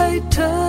I hater.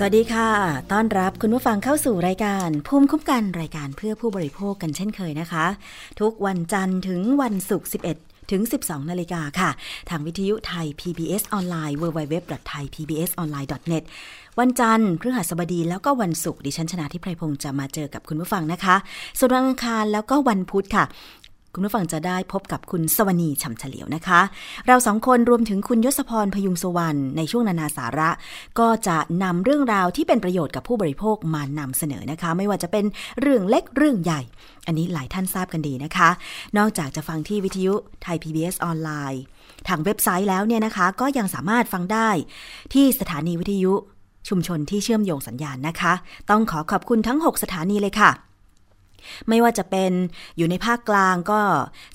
สวัสดีค่ะ ต้อนรับคุณผู้ฟังเข้าสู่รายการ ภูมิคุ้มกันรายการเพื่อผู้บริโภคกันเช่นเคยนะคะ ทุกวันจันทร์ถึงวันศุกร์ 11 ถึง 12 นาฬิกาค่ะ ทางวิทยุไทย PBS ออนไลน์ www.thaipbsonline.net วันจันทร์พฤหัสบดีแล้วก็วันศุกร์ดิฉันชนะทิพไพรพงศ์จะมาเจอกับคุณผู้ฟังนะคะ ส่วนวันอังคารแล้วก็วันพุธค่ะ คุณผู้ฟังจะได้พบกับคุณสวนีฉ่ำเฉลียวนะคะ เราสองคนรวมถึงคุณยศพรพยุงสวรรณในช่วงนานาสาระ ก็จะนำเรื่องราวที่เป็นประโยชน์กับผู้บริโภคมานำเสนอนะคะ ไม่ว่าจะเป็นเรื่องเล็กเรื่องใหญ่ อันนี้หลายท่านทราบกันดีนะคะ นอกจากจะฟังที่วิทยุไทย PBS ออนไลน์ ทางเว็บไซต์แล้วเนี่ยนะคะ ก็ยังสามารถฟังได้ที่สถานีวิทยุชุมชนที่เชื่อมโยงสัญญาณนะคะ ต้องขอขอบคุณทั้ง 6 สถานีเลยค่ะ ไม่ว่าจะเป็นอยู่ในภาคกลางก็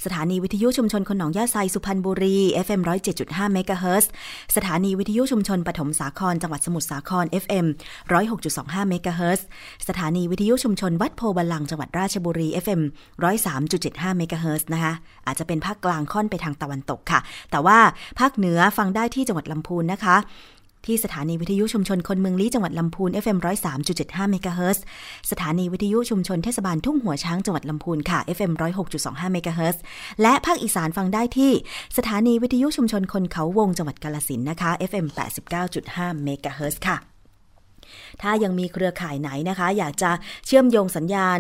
สถานีวิทยุชุมชนคนหนองยาไซสุพรรณบุรี FM 107.5เมกะเฮิรตซ์สถานีวิทยุชุมชนปฐมสาครจังหวัดสมุทรสาคร FM 106.25เมกะเฮิรตซ์สถานีวิทยุชุมชนวัดโพบาลังจังหวัดราชบุรี FM 103.75เมกะเฮิรตซ์นะคะอาจจะเป็นภาคกลางค่อนไปทางตะวันตกค่ะ แต่ว่าภาคเหนือฟังได้ที่จังหวัดลำพูนนะคะ ที่สถานีวิทยุชุมชนคนเมืองลี้จังหวัดลำพูน FM 103.75เมกะเฮิรตสถานีวิทยุชุมชนเทศบาลทุ่งหัวช้างจังหวัดลำพูนค่ะ FM 106.25เมกะเฮิรตและภาคอีสานฟังได้ที่สถานีวิทยุชุมชนคนเขาวงจังหวัดกาลสินนะคะ FM 89.5เมกะเฮิรตค่ะ ถ้ายังมีเครือข่ายไหนนะคะ อยากจะเชื่อมโยงสัญญาณ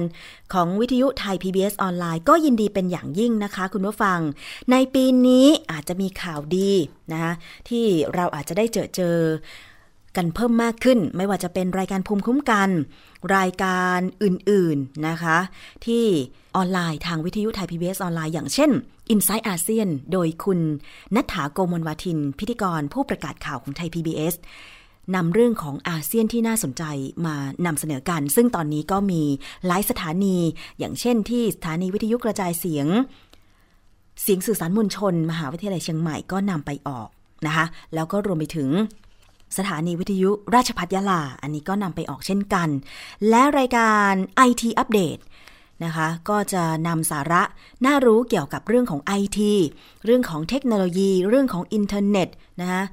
ของวิทยุไทย PBS ออนไลน์ ก็ยินดีเป็นอย่างยิ่งนะคะ คุณผู้ฟัง ในปีนี้อาจจะมีข่าวดีนะคะที่เราอาจจะได้เจอเจอกันเพิ่มมากขึ้น ไม่ว่าจะเป็นรายการภูมิคุ้มกัน รายการอื่นๆนะคะ ที่ออนไลน์ทางวิทยุไทย PBS ออนไลน์อย่างเช่น Inside อาเซียนโดยคุณนัฐาโกมลวาทิน พิธีกรผู้ประกาศข่าวของไทย PBS นำเรื่องของอาเซียนที่น่าสนใจมานำเสนอกัน ซึ่งตอนนี้ก็มีหลายสถานี อย่างเช่นที่สถานีวิทยุกระจายเสียง เสียงสื่อสารมวลชน มหาวิทยาลัยเชียงใหม่ก็นำไปออกนะคะ แล้วก็รวมไปถึงสถานีวิทยุราชพัฒยาลา อันนี้ก็นำไปออกเช่นกัน และรายการ IT อัปเดตนะคะก็จะนำสาระน่ารู้เกี่ยวกับเรื่องของ IT เรื่องของเทคโนโลยี เรื่องของอินเทอร์เน็ตนะคะ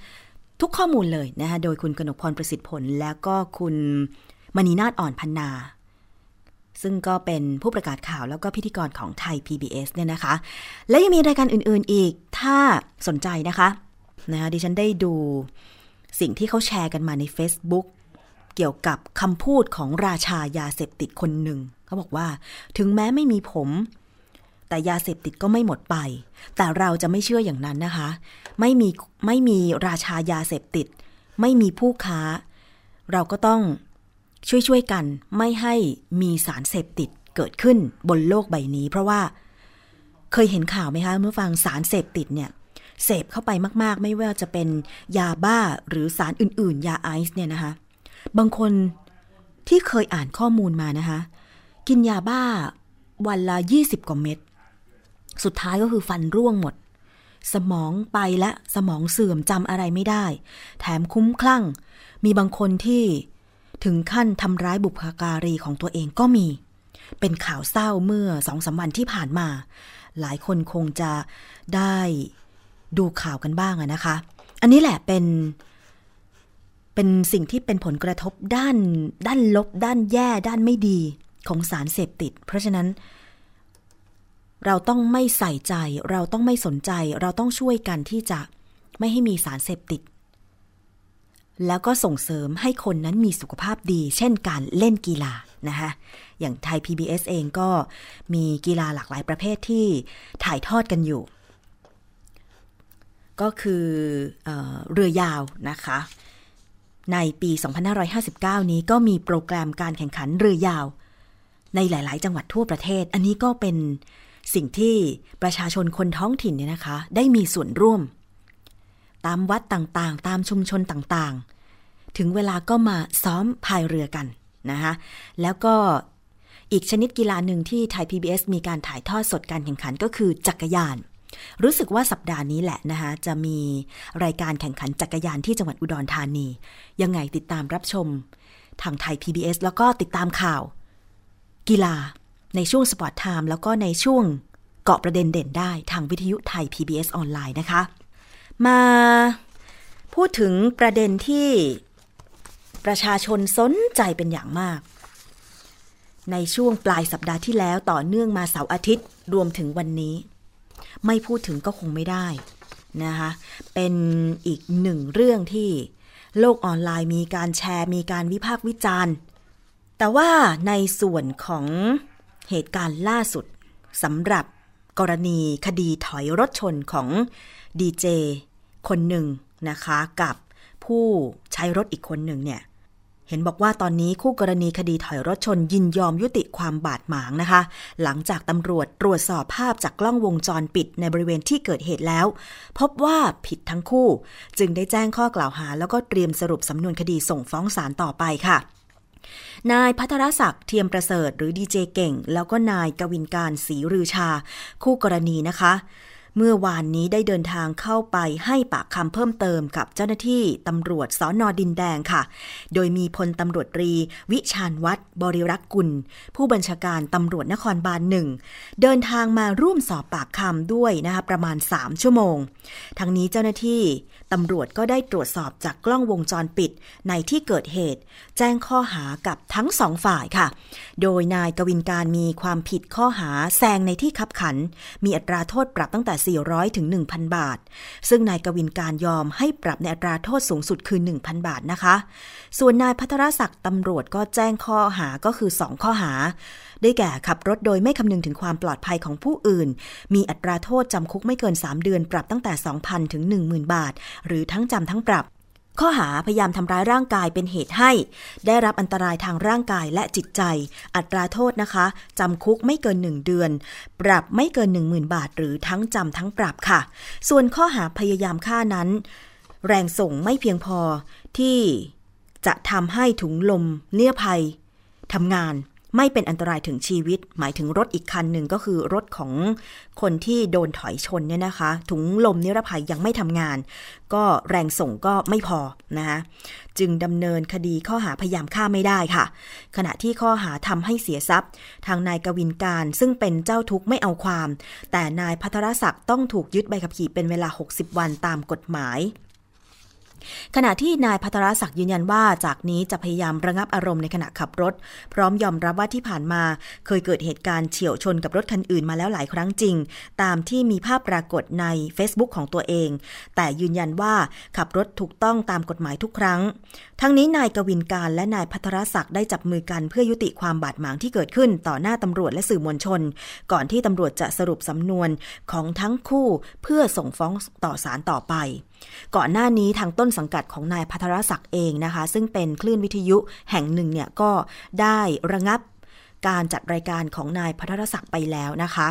ทุกข้อมูลเลยนะคะโดยคุณกนกพรประสิทธิ์ผล แล้วก็คุณมณีนาฏอ่อนพันนา ซึ่งก็เป็นผู้ประกาศข่าวแล้วก็พิธีกรของไทย PBS เนี่ยนะคะ และยังมีรายการอื่น ๆอีกถ้าสนใจนะคะนะคะดิฉันได้ดูสิ่งที่เขาแชร์กันมาใน Facebook เกี่ยวกับคำพูดของราชายาเสพติดคนหนึ่งเขาบอกว่าถึงแม้ไม่มีผม แต่ยาเสพติดก็ไม่หมดไป แต่เราจะไม่เชื่ออย่างนั้นนะคะ ไม่มีไม่มีราชายาเสพติด ไม่มีผู้ค้า เราก็ต้องช่วยช่วยกันไม่ให้มีสารเสพติดเกิดขึ้นบนโลกใบนี้ เพราะว่าเคยเห็นข่าวไหมคะเมื่อฟังสารเสพติดเนี่ยเสพเข้าไปมาก ๆ ไม่ว่าจะเป็นยาบ้าหรือสารอื่น ๆ ยาไอซ์เนี่ยนะคะ บางคนที่เคยอ่านข้อมูลมานะคะ กินยาบ้าวันละ 20 กว่าเม็ด สุดท้ายก็คือฟันร่วงหมด สมองไปและสมองเสื่อมจำอะไรไม่ได้ แถมคุ้มคลั่ง มีบางคนที่ถึงขั้นทำร้ายบุพการีของตัวเองก็มี เป็นข่าวเศร้าเมื่อสองสาวันที่ผ่านมา หลายคนคงจะได้ดูข่าวกันบ้างนะคะ อันนี้แหละเป็นเป็นสิ่งที่เป็นผลกระทบด้าน ด้านลบ ด้านแย่ ด้านไม่ดีของสารเสพติด เพราะฉะนั้น เราต้องไม่ใส่ใจ เราต้องไม่สนใจ เราต้องช่วยกันที่จะไม่ให้มีสารเสพติด แล้วก็ส่งเสริมให้คนนั้นมีสุขภาพดี เช่นการเล่นกีฬานะคะอย่างไทย PBS เองก็มีกีฬาหลากหลายประเภทที่ถ่ายทอดกันอยู่ ก็คือเอเรือยาวนะคะ ในปี 2559 นี้ก็มีโปรแกรมการแข่งขันเรือยาว ในหลาย ๆ จังหวัดทั่วประเทศ อันนี้ก็เป็น สิ่งที่ประชาชนคนท้องถิ่นเนี่ยนะคะ ได้มีส่วนร่วม ตามวัดต่างๆ ตามชุมชนต่างๆ ถึงเวลาก็มาซ้อมพายเรือกันนะคะแล้วก็อีกชนิดกีฬาหนึ่งที่ไทย PBS มีการถ่ายทอดสดการแข่งขันก็คือจักรยาน รู้สึกว่าสัปดาห์นี้แหละนะคะจะมีรายการแข่งขันจักรยานที่จังหวัดอุดรธานี ยังไงติดตามรับชม ทางไทย PBS แล้วก็ติดตามข่าว กีฬา ในช่วง Sport Time แล้วก็ในช่วงเกาะประเด็นเด่นได้ทางวิทยุไทย PBS ออนไลน์นะคะ มาพูดถึงประเด็นที่ประชาชนสนใจเป็นอย่างมาก ในช่วงปลายสัปดาห์ที่แล้วต่อเนื่องมาเสาร์อาทิตย์รวมถึงวันนี้ ไม่พูดถึงก็คงไม่ได้นะคะเป็นอีกหนึ่งเรื่องที่โลกออนไลน์มีการแชร์มีการวิพากษ์วิจารณ์ แต่ว่าในส่วนของ เหตุการณ์ล่าสุดสำหรับกรณีคดีถอยรถชนของดีเจคนหนึ่งนะคะกับผู้ใช้รถอีกคนหนึ่งเนี่ยเห็นบอกว่าตอนนี้คู่กรณีคดีถอยรถชนยินยอมยุติความบาดหมางนะคะ หลังจากตำรวจตรวจสอบภาพจากกล้องวงจรปิดในบริเวณที่เกิดเหตุแล้ว พบว่าผิดทั้งคู่ จึงได้แจ้งข้อกล่าวหาแล้วก็เตรียมสรุปสำนวนคดีส่งฟ้องศาลต่อไปค่ะ นายพัทรศักดิ์เทียมประเสริฐหรือดีเจเก่ง แล้วก็นายกวินการศรีรือชา คู่กรณีนะคะ เมื่อวานนี้ได้เดินทางเข้าไปให้ปากคำเพิ่มเติมกับเจ้าหน้าที่ตำรวจสอนอดินแดงค่ะ โดยมีพลตำรวจรี วิชานวัตรบริรักษ์กุล ผู้บัญชาการตำรวจนครบาลหนึ่งเดินทางมาร่วมสอบปากคำด้วยนะคะประมาณ 3 ชั่วโมง ทั้งนี้เจ้าหน้าที่ ตำรวจก็ได้ตรวจสอบจากกล้องวงจรปิดในที่เกิดเหตุ แจ้งข้อหากับทั้งสองฝ่ายค่ะ โดยนายกวินการมีความผิดข้อหาแซงในที่คับขัน มีอัตราโทษปรับตั้งแต่ 400 ถึง 1,000 บาท ซึ่งนายกวินการยอมให้ปรับในอัตราโทษสูงสุดคือ 1,000 บาทนะคะ ส่วนนายพัทรศักดิ์ตำรวจก็แจ้งข้อหาก็คือ 2 ข้อหา ได้แก่ขับรถโดยไม่คำนึงถึงความปลอดภัยของผู้อื่น มีอัตราโทษจำคุกไม่เกิน 3 เดือนปรับตั้งแต่ 2,000 ถึง 10,000 บาท หรือทั้งจำทั้งปรับ ข้อหาพยายามทำร้ายร่างกายเป็นเหตุให้ ได้รับอันตรายทางร่างกายและจิตใจ อัตราโทษนะคะจำคุกไม่เกิน 1 เดือน ปรับไม่เกิน 10,000 บาท หรือทั้งจำทั้งปรับค่ะ ส่วนข้อหาพยายามฆ่านั้น แรงส่งไม่เพียงพอที่จะทำให้ถุงลมเลี้ยภัยทำงาน ไม่เป็นอันตรายถึงชีวิต หมายถึงรถอีกคันหนึ่งก็คือรถของคนที่โดนถอยชนเนี่ยนะคะ ถุงลมนิรภัยยังไม่ทำงาน ก็แรงส่งก็ไม่พอนะคะจึงดำเนินคดีข้อหาพยายามฆ่าไม่ได้ค่ะ ขณะที่ข้อหาทำให้เสียทรัพย์ ทางนายกวินการซึ่งเป็นเจ้าทุกข์ไม่เอาความ แต่นายพัทรศักดิ์ต้องถูกยึดใบขับขี่เป็นเวลา 60 วันตามกฎหมาย ขณะที่นายพัทรศักดิ์ยืนยันว่าจากนี้จะพยายามระงับอารมณ์ในขณะขับรถ พร้อมยอมรับว่าที่ผ่านมาเคยเกิดเหตุการณ์เฉียวชนกับรถคันอื่นมาแล้วหลายครั้งจริง ตามที่มีภาพปรากฏใน Facebook ของตัวเอง แต่ยืนยันว่าขับรถถูกต้องตามกฎหมายทุกครั้ง ทั้งนี้นายกวินการและนายพัทรศักดิ์ได้จับมือกันเพื่อยุติความบาดหมางที่เกิดขึ้นต่อหน้าตำรวจและสื่อมวลชน ก่อนที่ตำรวจจะสรุปสำนวนของทั้งคู่เพื่อส่งฟ้องต่อศาลต่อไป ก่อนหน้านี้ทางต้นสังกัดของนายพัทรศักดิ์เองนะคะ ซึ่งเป็นคลื่นวิทยุแห่งหนึ่งเนี่ยก็ได้ระงับการจัดรายการของนายพัทรศักดิ์ไปแล้วนะคะ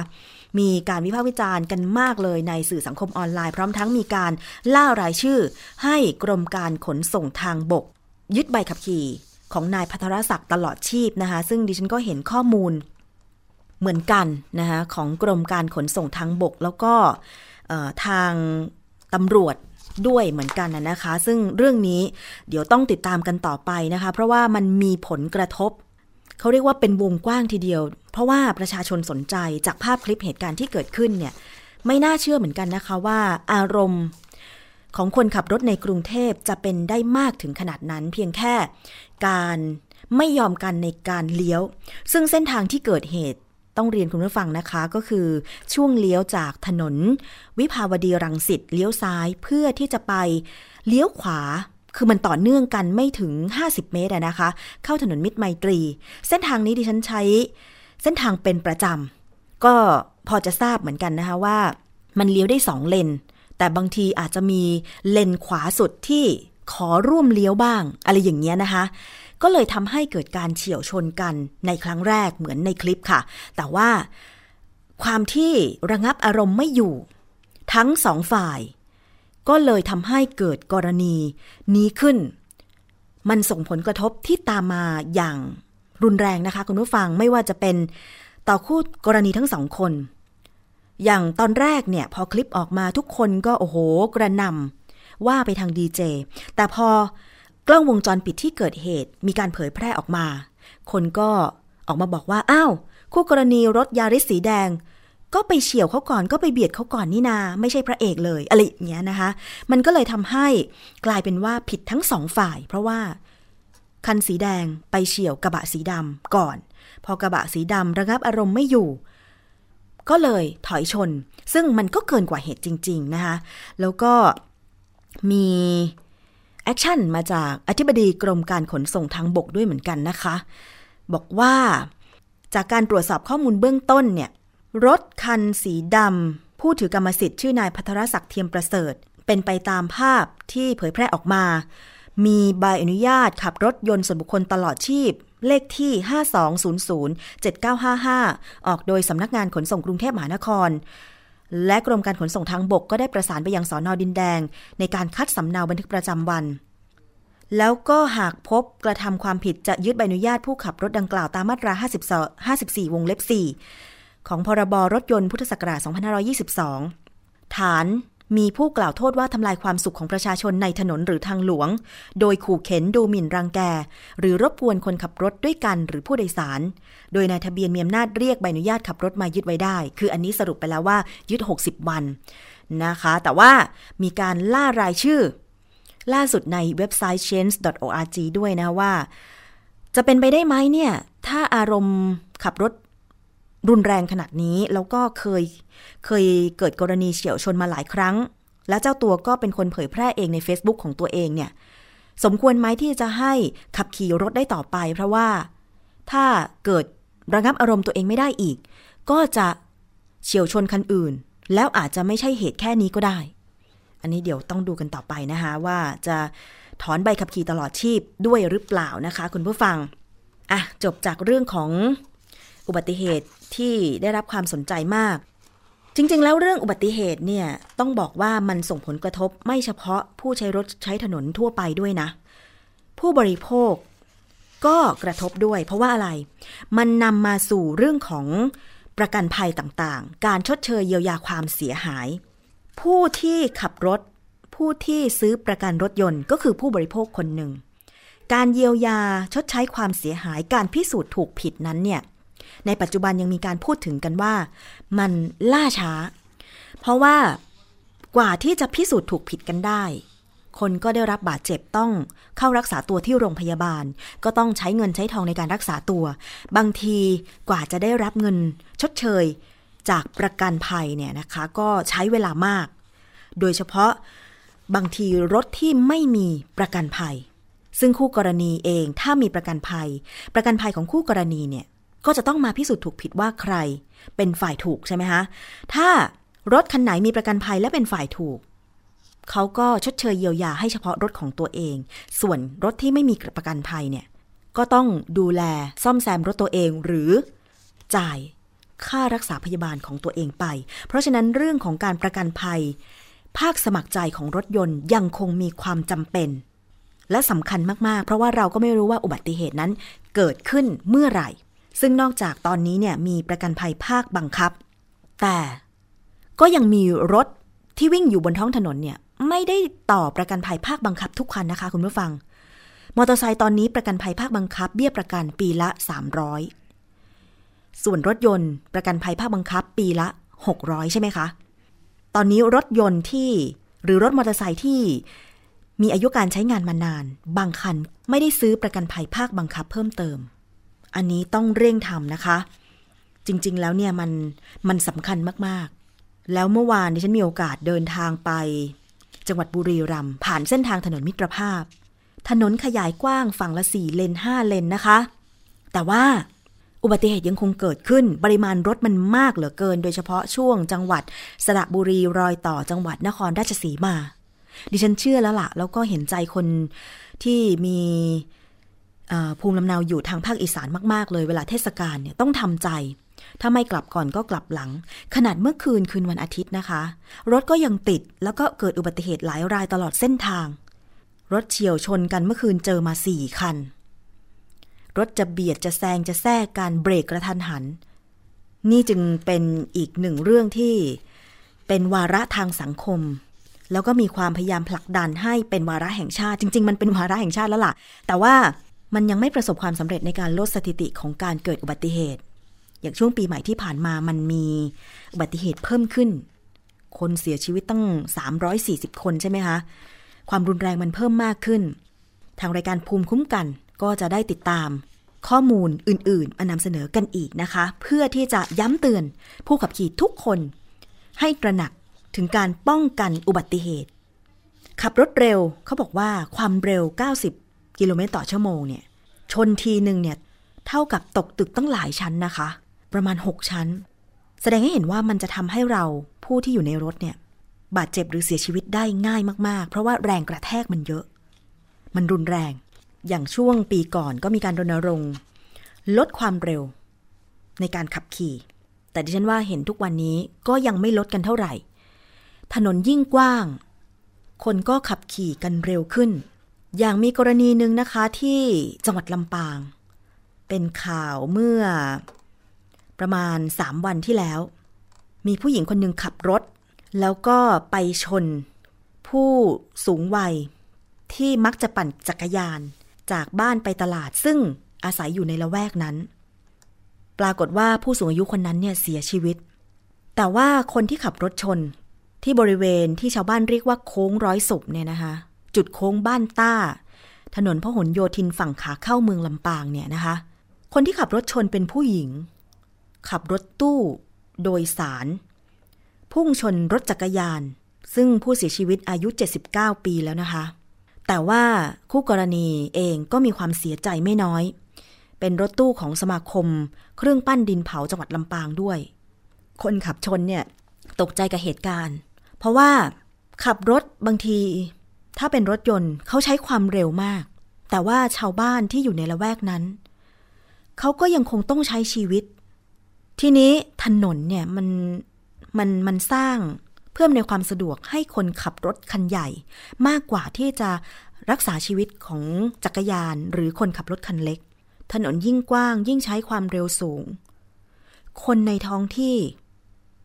มีการวิพากษ์วิจารณ์กันมากเลยในสื่อสังคมออนไลน์ พร้อมทั้งมีการล่ารายชื่อ ให้กรมการขนส่งทางบก ยึดใบขับขี่ของนายพัทรศักดิ์ตลอดชีพนะคะ ซึ่งดิฉันก็เห็นข้อมูลเหมือนกันนะคะของกรมการขนส่งทางบก แล้วก็ทางตำรวจด้วยเหมือนกันนะคะ ซึ่งเรื่องนี้เดี๋ยวต้องติดตามกันต่อไปนะคะ เพราะว่ามันมีผลกระทบ เขาเรียกว่าเป็นวงกว้างทีเดียว เพราะว่าประชาชนสนใจจากภาพคลิปเหตุการณ์ที่เกิดขึ้นเนี่ยไม่น่าเชื่อเหมือนกันนะคะว่าอารมณ์ ของคนขับรถในกรุงเทพจะเป็นได้มากถึงขนาดนั้น เพียงแค่การไม่ยอมกันในการเลี้ยว ซึ่งเส้นทางที่เกิดเหตุต้องเรียนคุณผู้ฟังนะคะก็คือช่วงเลี้ยวจากถนน วิภาวดีรังสิตเลี้ยวซ้ายเพื่อที่จะไปเลี้ยวขวา คือมันต่อเนื่องกันไม่ถึง 50 เมตรนะคะ เข้าถนนมิตรไมตรี เส้นทางนี้ดิฉันใช้ เส้นทางเป็นประจำก็พอจะทราบเหมือนกันนะคะว่า มันเลี้ยวได้สองเลน แต่บางทีอาจจะมีเลนขวาสุดที่ขอร่วมเลี้ยวบ้าง อะไรอย่างเงี้ยนะคะ ก็เลยทำให้เกิดการเฉียวชนกันในครั้งแรกเหมือนในคลิปค่ะ แต่ว่าความที่ระงับอารมณ์ไม่อยู่ ทั้งสองฝ่าย ก็เลยทำให้เกิดกรณีนี้ขึ้น มันส่งผลกระทบที่ตามมาอย่างรุนแรงนะคะคุณผู้ฟังไม่ว่าจะเป็นต่อคู่กรณีทั้งสองคน อย่างตอนแรกเนี่ยพอคลิปออกมาทุกคนก็โอ้โหกระนำว่าไปทางดีเจ แต่พอกล้องวงจรปิดที่เกิดเหตุ มีการเผยแพร่ออกมา คนก็ออกมาบอกว่าอ้าวคู่กรณีรถยาริสสีแดง ก็ไปเฉียวเขาก่อนก็ไปเบียดเขาก่อนนี่นา ไม่ใช่พระเอกเลยอะไรอย่างเงี้ยนะคะ มันก็เลยทำให้กลายเป็นว่าผิดทั้งสองฝ่าย เพราะว่าคันสีแดงไปเฉียวกระบะสีดำก่อน พอกระบะสีดำระงับอารมณ์ไม่อยู่ ก็เลยถอยชน ซึ่งมันก็เกินกว่าเหตุจริง ๆ นะคะ แล้วก็มี action มาจากอธิบดีกรมการขนส่งทางบกด้วยเหมือนกันนะคะ บอกว่าจากการตรวจสอบข้อมูลเบื้องต้นเนี่ย รถคันสีดำผู้ถือกรรมสิทธิ์ชื่อนายพัทรศักดิ์เทียมประเสริฐ เป็นไปตามภาพที่เผยแพร่ออกมา มีใบอนุญาตขับรถยนต์ส่วนบุคคลตลอดชีพ เลขที่ 52007955 ออกโดยสำนักงานขนส่งกรุงเทพมหานคร และกรมการขนส่งทางบกก็ได้ประสานไปยังสอนอดินแดง ในการคัดสำเนาบันทึกประจำวัน แล้วก็หากพบกระทำความผิดจะยึดใบอนุญาตผู้ขับรถดังกล่าวตามมาตรา54วงเล็บ 4 ของพรบรถยนต์พุทธศักราช2522 ฐาน มีผู้กล่าวโทษว่าทำลายความสุขของประชาชนในถนนหรือทางหลวง โดยขู่เข็นดูหมิ่นรังแก หรือรบกวนคนขับรถด้วยกันหรือผู้โดยสาร โดยนายทะเบียนมีอำนาจเรียกใบอนุญาตขับรถมายึดไว้ได้ คืออันนี้สรุปไปแล้วว่ายึด 60 วันนะคะ แต่ว่ามีการล่ารายชื่อ ล่าสุดในเว็บไซต์ change.org ด้วยนะว่า จะเป็นไปได้ไหมเนี่ย ถ้าอารมณ์ขับรถ รุนแรงขนาดนี้แล้วก็เคยเคยเกิดกรณีเฉียวชนมาหลายครั้ง และเจ้าตัวก็เป็นคนเผยแพร่เองใน Facebook ของตัวเองเนี่ย สมควรไหมที่จะให้ขับขี่รถได้ต่อไป เพราะว่าถ้าเกิดระงับอารมณ์ตัวเองไม่ได้อีก ก็จะเฉียวชนคันอื่น แล้วอาจจะไม่ใช่เหตุแค่นี้ก็ได้ อันนี้เดี๋ยวต้องดูกันต่อไปนะคะว่าจะถอนใบขับขี่ตลอดชีพด้วยหรือเปล่านะคะ คุณผู้ฟังอะจบจากเรื่องของอุบัติเหตุ ที่ได้รับความสนใจมาก จริง ๆ แล้วเรื่องอุบัติเหตุเนี่ยต้องบอกว่ามันส่งผลกระทบไม่เฉพาะผู้ใช้รถใช้ถนนทั่วไปด้วยนะ ผู้บริโภคก็กระทบด้วย เพราะว่าอะไร มันนำมาสู่เรื่องของประกันภัยต่างๆ การชดเชยเยียวยาความเสียหาย ผู้ที่ขับรถ ผู้ที่ซื้อประกันรถยนต์ก็คือผู้บริโภคคนหนึ่ง การเยียวยาชดใช้ความเสียหาย การพิสูจน์ถูกผิดนั้นเนี่ย ในปัจจุบันยังมีการพูดถึงกันว่า มันล่าช้า เพราะว่ากว่าที่จะพิสูจน์ถูกผิดกันได้ คนก็ได้รับบาดเจ็บต้องเข้ารักษาตัวที่โรงพยาบาล ก็ต้องใช้เงินใช้ทองในการรักษาตัว บางทีกว่าจะได้รับเงินชดเชยจากประกันภัยเนี่ยนะคะก็ใช้เวลามาก โดยเฉพาะบางทีรถที่ไม่มีประกันภัย ซึ่งคู่กรณีเองถ้ามีประกันภัย ประกันภัยของคู่กรณีเนี่ย ก็จะต้องมาพิสูจน์ถูกผิดว่าใคร เป็นฝ่ายถูกใช่ไหมคะถ้ารถคันไหนมีประกันภัยและเป็นฝ่ายถูก เขาก็ชดเชยเยียวยาให้เฉพาะรถของตัวเอง ส่วนรถที่ไม่มีประกันภัยเนี่ย ก็ต้องดูแลซ่อมแซมรถตัวเองหรือจ่ายค่ารักษาพยาบาลของตัวเองไป เพราะฉะนั้นเรื่องของการประกันภัย ภาคสมัครใจของรถยนต์ยังคงมีความจำเป็น และสำคัญมากๆ เพราะว่าเราก็ไม่รู้ว่าอุบัติเหตุนั้นเกิดขึ้นเมื่อไหร่ ซึ่งนอกจากตอนนี้เนี่ยมีประกันภัยภาคบังคับ แต่ก็ยังมีรถที่วิ่งอยู่บนท้องถนนเนี่ยไม่ได้ต่อประกันภัยภาคบังคับทุกคันนะคะคุณผู้ฟัง มอเตอร์ไซค์ตอนนี้ประกันภัยภาคบังคับ เบี้ยประกันปีละ 300 ส่วนรถยนต์ประกันภัยภาคบังคับปีละ 600 ใช่ไหมคะ ตอนนี้รถยนต์ที่หรือรถมอเตอร์ไซค์ที่มีอายุการใช้งานมานาน บางคันไม่ได้ซื้อประกันภัยภาคบังคับเพิ่มเติม อันนี้ต้องเร่งทำนะคะ จริงๆแล้วเนี่ยมันมันสำคัญมากๆ แล้วเมื่อวานดิฉันมีโอกาสเดินทางไป จังหวัดบุรีรัมย์ผ่านเส้นทางถนนมิตรภาพ ถนนขยายกว้างฝั่งละสี่เลนห้าเลนนะคะ แต่ว่าอุบัติเหตุยังคงเกิดขึ้น ปริมาณรถมันมากเหลือเกิน โดยเฉพาะช่วงจังหวัดสระบุรีรอยต่อจังหวัดนครราชสีมา ดิฉันเชื่อแล้วละ่ะ แล้วก็เห็นใจคนที่มี ภูมิลำเนาอยู่ทางภาคอีสานมาก ๆ เลยเวลาเทศกาลเนี่ยต้องทำใจ ถ้าไม่กลับก่อนก็กลับหลัง ขนาดเมื่อคืนคืนวันอาทิตย์นะคะ รถก็ยังติดแล้วก็เกิดอุบัติเหตุหลายรายตลอดเส้นทาง รถเฉียวชนกันเมื่อคืนเจอมาสี่คัน รถจะเบียดจะแซงจะแทรกการเบรกกระทันหัน นี่จึงเป็นอีกหนึ่งเรื่องที่เป็นวาระทางสังคมแล้วก็มีความพยายามผลักดันให้เป็นวาระแห่งชาติ จริง ๆ มันเป็นวาระแห่งชาติแล้วล่ะ แต่ว่า มันยังไม่ประสบความสำเร็จในการลดสถิติของการเกิดอุบัติเหตุ อย่างช่วงปีใหม่ที่ผ่านมามันมีอุบัติเหตุเพิ่มขึ้น คนเสียชีวิตตั้ง 340 คนใช่ไหมคะ ความรุนแรงมันเพิ่มมากขึ้น ทางรายการภูมิคุ้มกันก็จะได้ติดตามข้อมูลอื่นๆมานำเสนอกันอีกนะคะ เพื่อที่จะย้ำเตือนผู้ขับขี่ทุกคน ให้ตระหนักถึงการป้องกันอุบัติเหตุ ขับรถเร็วเขาบอกว่าความเร็ว 90 กิโลเมตรต่อชั่วโมงเนี่ย ชนทีหนึ่งเนี่ย เท่ากับตกตึกตั้งหลายชั้นนะคะ ประมาณ 6 ชั้น แสดงให้เห็นว่ามันจะทำให้เราผู้ที่อยู่ในรถเนี่ย บาดเจ็บหรือเสียชีวิตได้ง่ายมากๆ เพราะว่าแรงกระแทกมันเยอะ มันรุนแรง อย่างช่วงปีก่อนก็มีการรณรงค์ลดความเร็ว ในการขับขี่ แต่ดิฉันว่าเห็นทุกวันนี้ก็ยังไม่ลดกันเท่าไหร่ ถนนยิ่งกว้าง คนก็ขับขี่กันเร็วขึ้น อย่างมีกรณีหนึ่งนะคะที่จังหวัดลำปาง เป็นข่าวเมื่อประมาณสามวันที่แล้ว มีผู้หญิงคนหนึ่งขับรถ แล้วก็ไปชน ผู้สูงวัย ที่มักจะปั่นจักรยาน จากบ้านไปตลาดซึ่งอาศัยอยู่ในละแวกนั้น ปรากฏว่าผู้สูงอายุคนนั้นเนี่ยเสียชีวิต แต่ว่าคนที่ขับรถชนที่บริเวณที่ชาวบ้านเรียกว่าโค้งร้อยศพเนี่ยนะคะ จุดโค้งบ้านต้า ถนนพหลโยธินฝั่งขาเข้าเมืองลำปางเนี่ยนะคะ คนที่ขับรถชนเป็นผู้หญิง ขับรถตู้โดยสาร พุ่งชนรถจักรยาน ซึ่งผู้เสียชีวิตอายุ 79 ปีแล้วนะคะ แต่ว่าคู่กรณีเองก็มีความเสียใจไม่น้อย เป็นรถตู้ของสมาคม เครื่องปั้นดินเผาจังหวัดลำปางด้วย คนขับชนเนี่ยตกใจกับเหตุการณ์ เพราะว่าขับรถบางที ถ้าเป็นรถยนต์เขาใช้ความเร็วมาก แต่ว่าชาวบ้านที่อยู่ในละแวกนั้น เขาก็ยังคงต้องใช้ชีวิต ทีนี้ถนนเนี่ยมันมันมันสร้างเพิ่มในความสะดวกให้คนขับรถคันใหญ่ มากกว่าที่จะรักษาชีวิตของจักรยานหรือคนขับรถคันเล็ก ถนนยิ่งกว้างยิ่งใช้ความเร็วสูง คนในท้องที่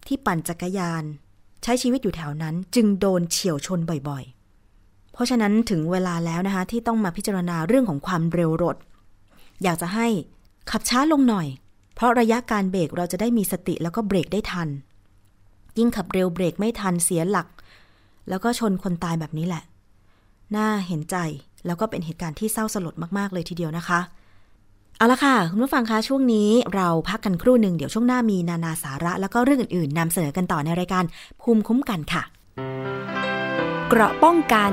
ที่ปั่นจักรยาน ใช้ชีวิตอยู่แถวนั้นจึงโดนเฉียวชนบ่อย เพราะฉะนั้นถึงเวลาแล้วนะคะ ที่ต้องมาพิจารณาเรื่องของความเร็วรถ อยากจะให้ขับช้าลงหน่อย เพราะระยะการเบรกเราจะได้มีสติแล้วก็เบรกได้ทัน ยิ่งขับเร็วเบรกไม่ทันเสียหลัก แล้วก็ชนคนตายแบบนี้แหละ น่าเห็นใจแล้วก็เป็นเหตุการณ์ที่เศร้าสลดมากๆเลยทีเดียวนะคะเอาละค่ะคุณผู้ฟังคะช่วงนี้เราพักกันครู่หนึ่งเดี๋ยวช่วงหน้ามีนานาสาระ แล้วก็เรื่องอื่นๆนำเสนอกันต่อในรายการภูมิคุ้มกันค่ะ เกราะป้องกัน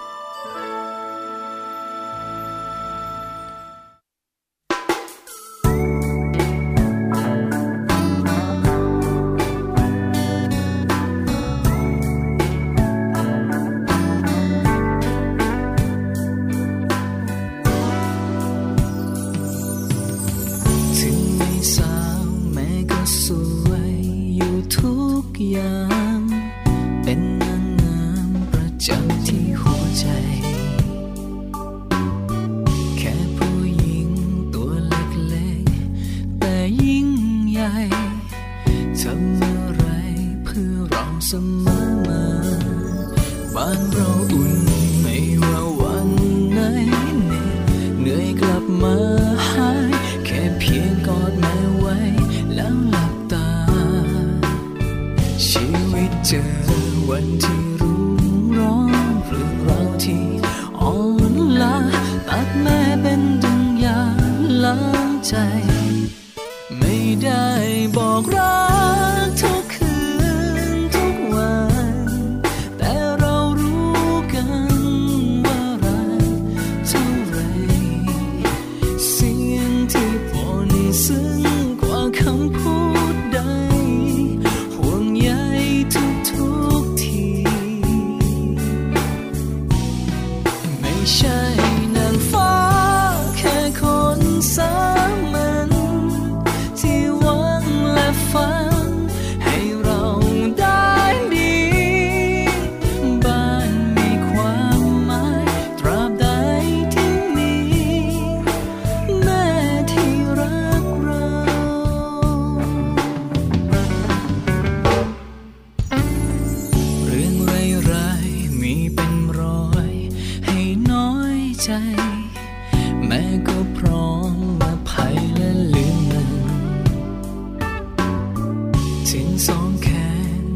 ทำอะไรเพื่อเราเสมอมาบบ้านเราอุ่นไม่ว่าวันไหนเหนื่อยกลับมา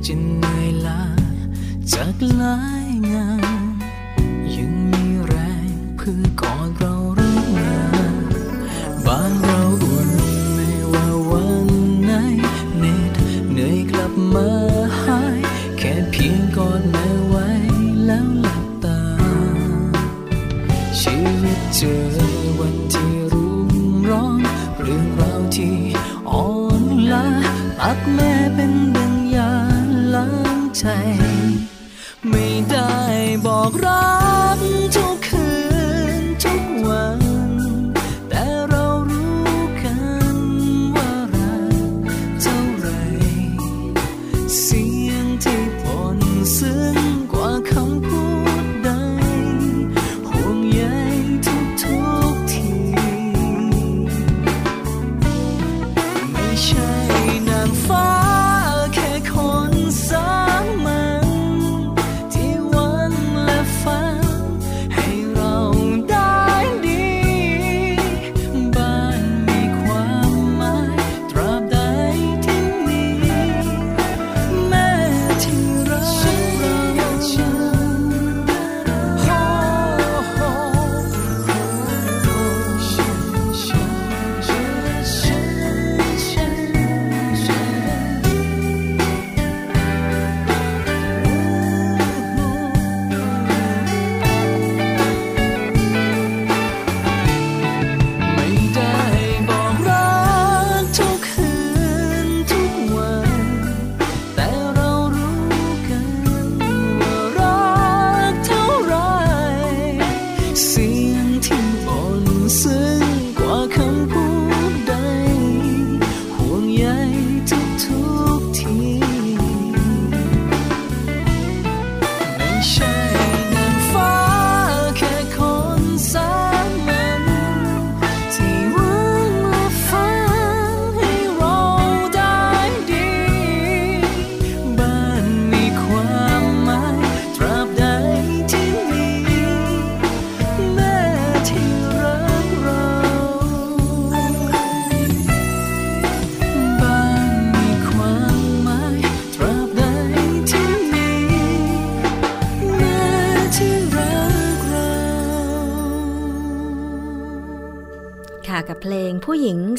จะเหนื่อยล้าจากหลาย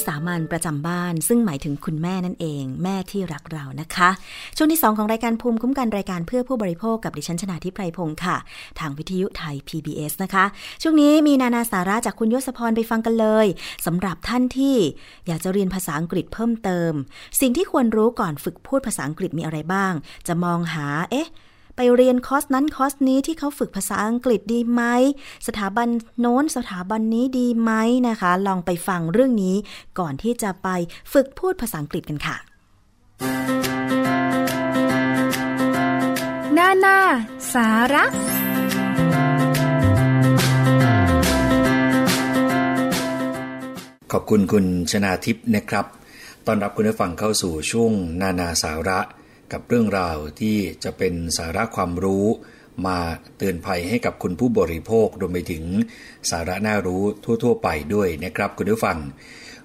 สามัญประจำบ้าน ซึ่งหมายถึงคุณแม่นั่นเอง แม่ที่รักเรานะคะ ช่วงที่ 2 ของรายการภูมิคุ้มกันรายการเพื่อผู้บริโภคกับดิฉันชนาทิพไพรพงศ์ค่ะ ทางวิทยุไทย PBS นะคะ ช่วงนี้มีนานาสาระจากคุณยศพรไปฟังกันเลยสำหรับท่านที่อยากจะเรียนภาษาอังกฤษเพิ่มเติม สิ่งที่ควรรู้ก่อนฝึกพูดภาษาอังกฤษมีอะไรบ้าง จะมองหาเอ๊ะ ไปเรียนคอร์สนั้นคอร์สนี้ที่เขาฝึกภาษาอังกฤษดีไหม สถาบันโน้นสถาบันนี้ดีไหมนะคะ ลองไปฟังเรื่องนี้ก่อนที่จะไปฝึกพูดภาษาอังกฤษกันค่ะนานาสาระขอบคุณคุณชนาทิพย์นะครับต้อนรับคุณผู้ฟังเข้าสู่ช่วงนานาสาระ กับเรื่องราวที่จะเป็นสาระความรู้ มาเตือนภัยให้กับคุณผู้บริโภครวมไปถึงสาระน่ารู้ทั่ว ๆ ไปด้วยนะครับคุณผู้ฟัง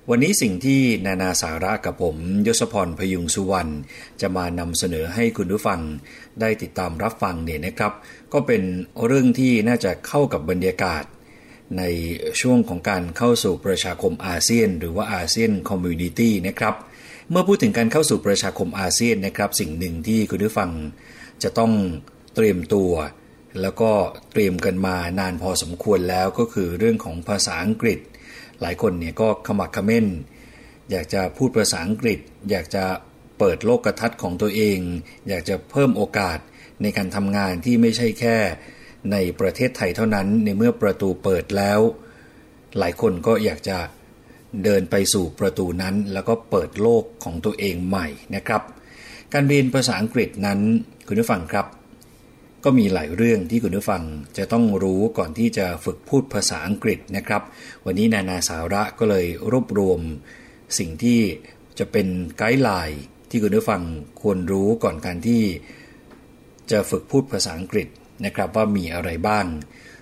วันนี้สิ่งที่นานาสาระกับผมยศพรพยุงสุวรรณจะมานำเสนอให้คุณผู้ฟัง ได้ติดตามรับฟังเนี่ยนะครับ ก็เป็นเรื่องที่น่าจะเข้ากับบรรยากาศในช่วงของการเข้าสู่ประชาคมอาเซียน หรือว่า ASEAN Community นะครับ เมื่อพูดถึงการเข้าสู่ประชาคมอาเซียนนะครับ สิ่งหนึ่งที่คุณผู้ฟังจะต้องเตรียมตัว แล้วก็เตรียมกันมานานพอสมควรแล้วก็คือเรื่องของภาษาอังกฤษ หลายคนเนี่ยก็ขมักขม้น อยากจะพูดภาษาอังกฤษ อยากจะเปิดโลกกทัศน์ของตัวเอง อยากจะเพิ่มโอกาสในการทำงานที่ไม่ใช่แค่ในประเทศไทยเท่านั้นในเมื่อประตูเปิดแล้ว หลายคนก็อยากจะ เดินไปสู่ประตูนั้น แล้วก็เปิดโลกของตัวเองใหม่นะครับ การเรียนภาษาอังกฤษนั้นคุณผู้ฟังครับ ก็มีหลายเรื่องที่คุณผู้ฟังจะต้องรู้ก่อนที่จะฝึกพูดภาษาอังกฤษนะครับ วันนี้นานาสาระก็เลยรวบรวม สิ่งที่จะเป็นไกด์ไลน์ที่คุณผู้ฟังควรรู้ก่อนการที่ จะฝึกพูดภาษาอังกฤษนะครับว่ามีอะไรบ้าง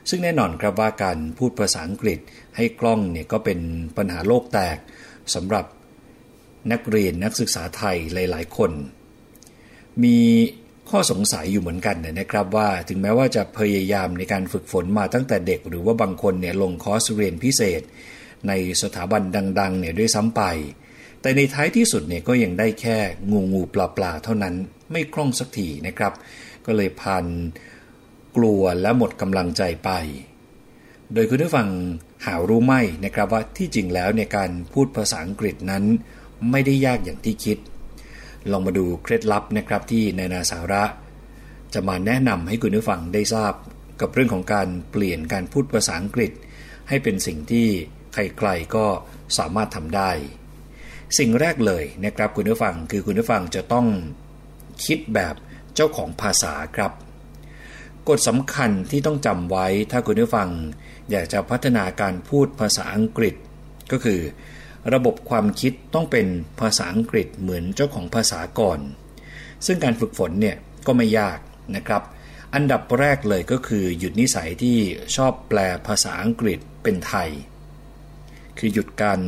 ซึ่งแน่นอนครับว่าการพูดภาษาอังกฤษให้คล่องเนี่ยก็เป็นปัญหาโลกแตกสำหรับนักเรียนนักศึกษาไทยหลาย ๆ คน มีข้อสงสัยอยู่เหมือนกันนะครับว่าถึงแม้ว่าจะพยายามในการฝึกฝนมาตั้งแต่เด็ก หรือว่าบางคนเนี่ยลงคอร์สเรียนพิเศษ ในสถาบันดัง ๆ เนี่ยด้วยซ้ำไป แต่ในท้ายที่สุดเนี่ยก็ยังได้แค่งูงูปลาปลาเท่านั้นไม่คล่องสักทีนะครับ ก็เลยพัน กลัวและหมดกำลังใจไป โดยคุณผู้ฟังหารู้ไหมนะครับว่าที่จริงแล้วในการพูดภาษาอังกฤษนั้น ไม่ได้ยากอย่างที่คิด ลองมาดูเคล็ดลับนะครับที่ในนาสาระ จะมาแนะนำให้คุณผู้ฟังได้ทราบ กับเรื่องของการเปลี่ยนการพูดภาษาอังกฤษ ให้เป็นสิ่งที่ใครๆก็สามารถทำได้ สิ่งแรกเลยนะครับคุณผู้ฟังคือคุณผู้ฟังจะต้องคิดแบบเจ้าของภาษาครับ กฎสำคัญที่ต้องจำไว้ถ้าคุณผู้ฟัง อยากจะพัฒนาการพูดภาษาอังกฤษ ก็คือ ระบบความคิดต้องเป็นภาษาอังกฤษเหมือนเจ้าของภาษาก่อน ซึ่งการฝึกฝนเนี่ยก็ไม่ยากนะครับ อันดับแรกเลยก็คือหยุดนิสัยที่ชอบแปลภาษาอังกฤษเป็นไทย คือหยุดการ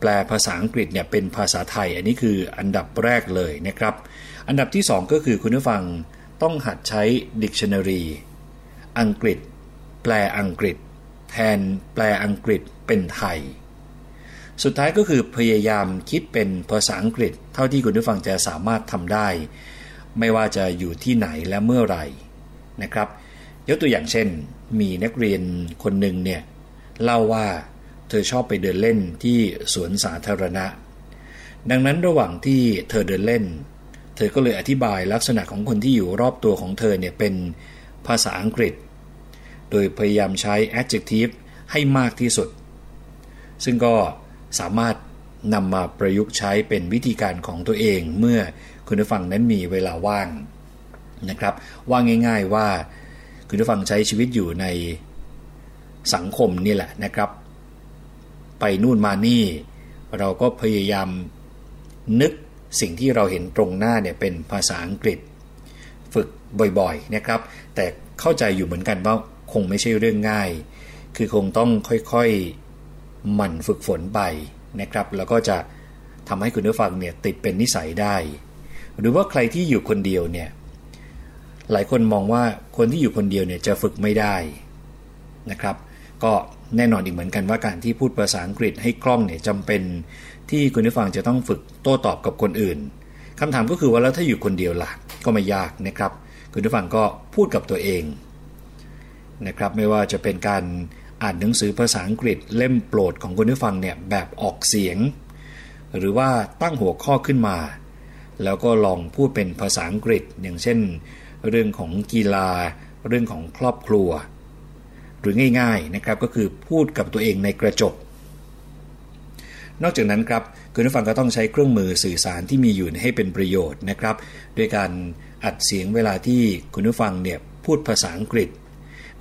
แปลภาษาอังกฤษเนี่ยเป็นภาษาไทย อันนี้คืออันดับแรกเลยนะครับ อันดับที่ 2 ก็คือคุณผู้ฟัง ต้องหัดใช้ dictionary อังกฤษ แปลอังกฤษ แทนแปลอังกฤษเป็นไทย สุดท้ายก็คือพยายามคิดเป็นภาษาอังกฤษ เท่าที่คุณผู้ฟังจะสามารถทำได้ ไม่ว่าจะอยู่ที่ไหนและเมื่อไหร่นะครับ ยกตัวอย่างเช่น มีนักเรียนคนหนึ่งเนี่ยเล่าว่าเธอชอบไปเดินเล่นที่สวนสาธารณะ ดังนั้นระหว่างที่เธอเดินเล่นเธอก็เลยอธิบายลักษณะของคนที่อยู่รอบตัวของเธอเนี่ยเป็นภาษาอังกฤษ โดยพยายามใช้ adjective ให้มากที่สุด ซึ่งก็สามารถนำมาประยุกต์ใช้เป็นวิธีการของตัวเองเมื่อคุณผู้ฟังนั้นมีเวลาว่างนะครับว่าง่าย ๆว่าคุณผู้ฟังใช้ชีวิตอยู่ในสังคมนี่แหละนะครับ ไปนู่นมานี่ เราก็พยายามนึก สิ่งที่เราเห็นตรงหน้าเนี่ยเป็นภาษาอังกฤษ ฝึกบ่อยๆนะครับ แต่เข้าใจอยู่เหมือนกันว่าคงไม่ใช่เรื่องง่าย คือคงต้องค่อยๆหมั่นฝึกฝนไปนะครับ แล้วก็จะทำให้คุณผู้ฟังเนี่ยติดเป็นนิสัยได้ หรือว่าใครที่อยู่คนเดียวเนี่ยหลายคนมองว่าคนที่อยู่คนเดียวเนี่ยจะฝึกไม่ได้นะครับ ก็แน่นอนอีกเหมือนกันว่าการที่พูดภาษาอังกฤษให้คล่องเนี่ยจำเป็น ที่คุณผู้ฟังจะต้องฝึกโต้ตอบกับคนอื่นคำถามก็คือว่าแล้วถ้าอยู่คนเดียวล่ะก็ไม่ยากนะครับ คุณผู้ฟังก็พูดกับตัวเองนะครับไม่ว่าจะเป็นการอ่านหนังสือภาษาอังกฤษเล่มโปรดของคุณผู้ฟังเนี่ยแบบออกเสียง หรือว่าตั้งหัวข้อขึ้นมา แล้วก็ลองพูดเป็นภาษาอังกฤษ อย่างเช่น เรื่องของกีฬา เรื่องของครอบครัว หรือง่ายๆนะครับก็คือพูดกับตัวเองในกระจก นอกจากนั้นครับคุณผู้ฟังก็ต้องใช้เครื่องมือสื่อสารที่มีอยู่ให้เป็นประโยชน์นะครับ ด้วยการอัดเสียงเวลาที่คุณผู้ฟังเนี่ยพูดภาษาอังกฤษ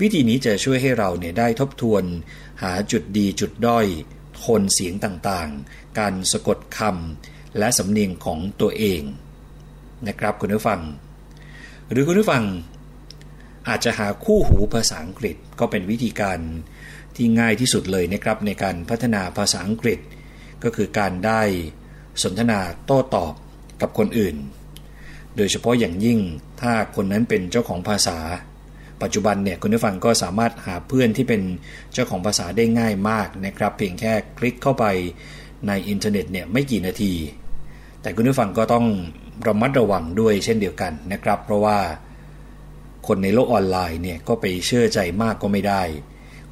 วิธีนี้จะช่วยให้เราเนี่ยได้ทบทวน หาจุดดีจุดด้อยโทนเสียงต่างๆ การสะกดคำและสำเนียงของตัวเองนะครับคุณผู้ฟัง หรือคุณผู้ฟัง อาจจะหาคู่หูภาษาอังกฤษก็เป็นวิธีการที่ง่ายที่สุดเลยนะครับในการพัฒนาภาษาอังกฤษ ก็คือการได้สนทนาโต้ตอบกับคนอื่น โดยเฉพาะอย่างยิ่งถ้าคนนั้นเป็นเจ้าของภาษา ปัจจุบันเนี่ยคุณผู้ฟังก็สามารถหาเพื่อนที่เป็นเจ้าของภาษาได้ง่ายมากนะครับ เพียงแค่คลิกเข้าไปในอินเทอร์เน็ตเนี่ยไม่กี่นาที แต่คุณผู้ฟังก็ต้องระมัดระวังด้วยเช่นเดียวกันนะครับ เพราะว่าคนในโลกออนไลน์เนี่ยก็ไปเชื่อใจมากก็ไม่ได้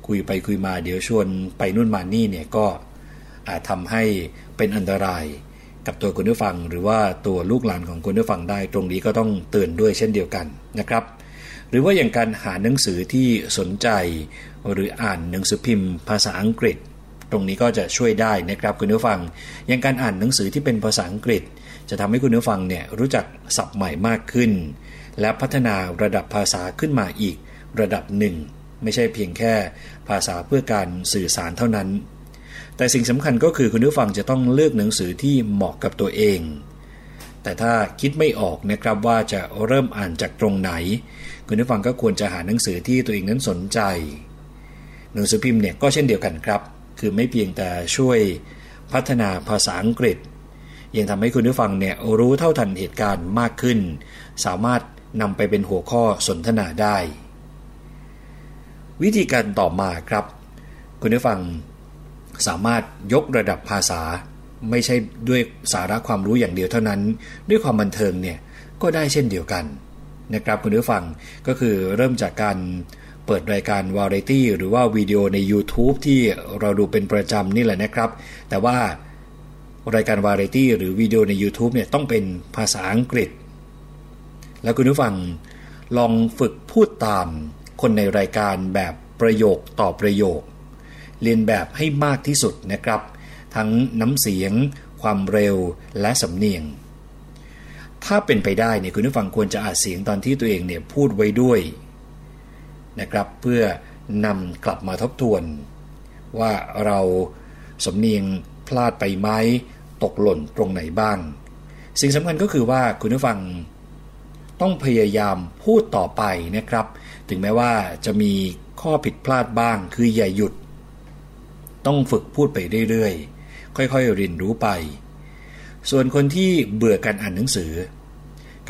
คุยไปคุยมาเดี๋ยวชวนไปนู่นมานี่เนี่ยก็ อาจทำให้เป็นอันตรายกับตัวคุณผู้ฟัง หรือว่าตัวลูกหลานของคุณผู้ฟังได้ ตรงนี้ก็ต้องเตือนด้วยเช่นเดียวกันนะครับ หรือว่าอย่างการหาหนังสือที่สนใจ หรืออ่านหนังสือพิมพ์ ภาษาอังกฤษ ตรงนี้ก็จะช่วยได้นะครับคุณผู้ฟัง อย่างการอ่านหนังสือที่เป็นภาษาอังกฤษ จะทำให้คุณผู้ฟังเนี่ยรู้จักศัพท์ใหม่มากขึ้น และพัฒนาระดับภาษาขึ้นมาอีกระดับหนึ่งไม่ใช่เพียงแค่ภาษาเพื่อการสื่อสารเท่านั้น แต่สิ่งสำคัญก็คือคุณผู้ฟังจะต้องเลือกหนังสือที่เหมาะกับตัวเอง แต่ถ้าคิดไม่ออกนะครับว่าจะเริ่มอ่านจากตรงไหน คุณผู้ฟังก็ควรจะหาหนังสือที่ตัวเองนั้นสนใจ หนังสือพิมพ์เนี่ยก็เช่นเดียวกันครับ คือไม่เพียงแต่ช่วยพัฒนาภาษาอังกฤษ ยังทำให้คุณผู้ฟังเนี่ยรู้เท่าทันเหตุการณ์มากขึ้น สามารถนำไปเป็นหัวข้อสนทนาได้ วิธีการต่อมาครับ คุณผู้ฟัง สามารถยกระดับภาษา ไม่ใช่ด้วยสาระความรู้อย่างเดียวเท่านั้น ด้วยความบันเทิงเนี่ยก็ได้เช่นเดียวกันนะครับคุณผู้ฟังก็คือเริ่มจากการเปิดรายการวาไรตี้หรือว่าวิดีโอใน YouTube ที่เราดูเป็นประจำนี่แหละนะครับ แต่ว่ารายการวาไรตี้หรือวิดีโอใน YouTube เนี่ยต้องเป็นภาษาอังกฤษ แล้วคุณผู้ฟังลองฝึกพูดตามคนในรายการแบบประโยคต่อประโยค เรียนแบบให้มากที่สุดนะครับ ทั้งน้ำเสียง ความเร็วและสำเนียง ถ้าเป็นไปได้เนี่ยคุณผู้ฟังควรจะอาจเสียงตอนที่ตัวเองเนี่ยพูดไว้ด้วยนะครับ เพื่อนำกลับมาทบทวน ว่าเราสำเนียงพลาดไปไหมตกหล่นตรงไหนบ้าง สิ่งสำคัญก็คือว่าคุณผู้ฟังต้องพยายามพูดต่อไปนะครับ ถึงแม้ว่าจะมีข้อผิดพลาดบ้าง คืออย่าหยุด ต้องฝึกพูดไปเรื่อยๆ ค่อยๆเรียนรู้ไป ส่วนคนที่เบื่อการอ่านหนังสือ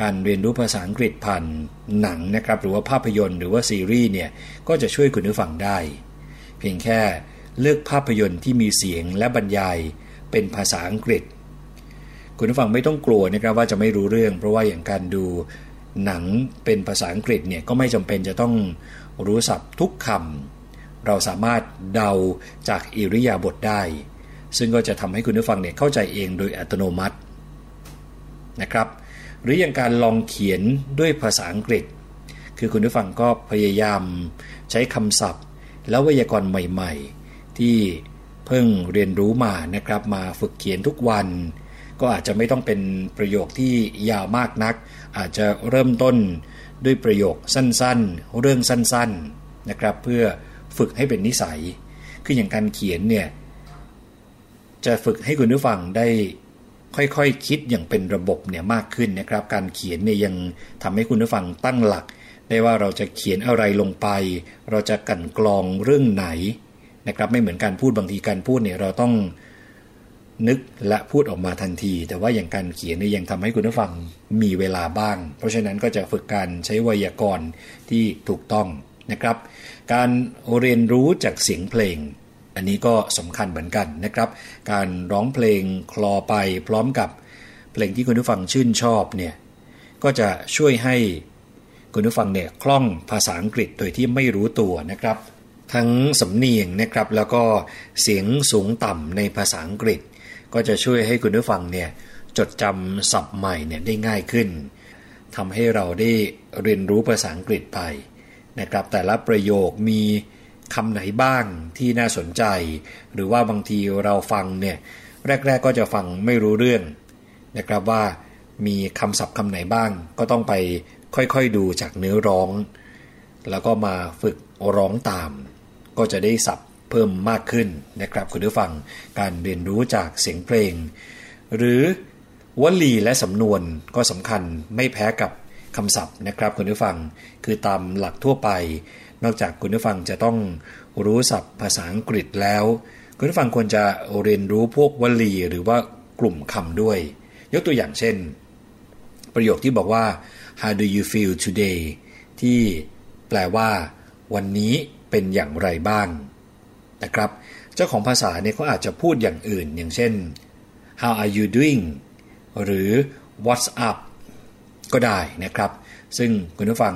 การเรียนรู้ภาษาอังกฤษผ่านหนังนะครับ หรือว่าภาพยนตร์หรือว่าซีรีส์เนี่ยก็จะช่วยคุณผู้ฟังได้ เพียงแค่เลือกภาพยนตร์ที่มีเสียงและบรรยายเป็นภาษาอังกฤษ คุณผู้ฟังไม่ต้องกลัวนะครับว่าจะไม่รู้เรื่อง เพราะว่าอย่างการดูหนังเป็นภาษาอังกฤษเนี่ยก็ไม่จำเป็นจะต้องรู้ศัพท์ทุกคำ เราสามารถเดาจากอิริยาบถได้ ซึ่งก็จะทำให้คุณผู้ฟังเนี่ยเข้าใจเองโดยอัตโนมัตินะครับ หรืออย่างการลองเขียนด้วยภาษาอังกฤษ คือคุณผู้ฟังก็พยายามใช้คำศัพท์ แล้วไวยากรณ์ใหม่ ๆ ที่เพิ่งเรียนรู้มานะครับมาฝึกเขียนทุกวัน ก็อาจจะไม่ต้องเป็นประโยคที่ยาวมากนัก อาจจะเริ่มต้นด้วยประโยคสั้นๆ เรื่องสั้นๆนะครับ เพื่อ ฝึกให้เป็นนิสัย คืออย่างการเขียนเนี่ย จะฝึกให้คุณผู้ฟังได้ค่อยๆคคิดอย่างเป็นระบบเนี่ยมากขึ้นนะครับ การเขียนเนี่ยยังทำให้คุณผู้ฟังตั้งหลัก ได้ว่าเราจะเขียนอะไรลงไป เราจะกันกรองเรื่องไหนนะครับ ไม่เหมือนการพูดบางทีการพูดเนี่ยเราต้องนึกและพูดออกมาทันที แต่ว่าอย่างการเขียนเนี่ยยังทำให้คุณผู้ฟังมีเวลาบ้าง เพราะฉะนั้นก็จะฝึกการใช้ไวยากรณ์ที่ถูกต้อง นะครับ การเรียนรู้จากเสียงเพลง อันนี้ก็สำคัญเหมือนกันนะครับ การร้องเพลงคลอไปพร้อมกับเพลงที่คุณผู้ฟังชื่นชอบเนี่ยก็จะช่วยให้คุณผู้ฟังเนี่ยคล่องภาษาอังกฤษโดยที่ไม่รู้ตัวนะครับ ทั้งสำเนียงนะครับแล้วก็เสียงสูงต่ำในภาษาอังกฤษ ก็จะช่วยให้คุณผู้ฟังเนี่ยจดจำศัพท์ใหม่เนี่ยได้ง่ายขึ้นทำให้เราได้เรียนรู้ภาษาอังกฤษไป นะครับแต่ละประโยคมีคำไหนบ้างที่น่าสนใจ หรือว่าบางทีเราฟังเนี่ยแรก ๆก็จะฟังไม่รู้เรื่องนะครับว่ามีคำศัพท์คำไหนบ้าง ก็ต้องไปค่อยๆดูจากเนื้อร้อง แล้วก็มาฝึกร้องตาม ก็จะได้ศัพท์เพิ่มมากขึ้นนะครับคุณผู้ฟังการเรียนรู้จากเสียงเพลง หรือวลีและสำนวนก็สำคัญไม่แพ้กับคำศัพท์นะครับคุณผู้ฟัง คือตามหลักทั่วไป นอกจากคุณผู้ฟังจะต้องรู้ศัพท์ภาษาอังกฤษแล้ว คุณผู้ฟังควรจะเรียนรู้พวกวลีหรือว่ากลุ่มคำด้วย ยกตัวอย่างเช่น ประโยคที่บอกว่า how do you feel today ที่แปลว่า วันนี้เป็นอย่างไรบ้างนะครับ เจ้าของภาษาเนี่ยเขาอาจจะพูดอย่างอื่น อย่างเช่น how are you doing หรือ what's up ก็ได้นะครับ ซึ่งคุณผู้ฟัง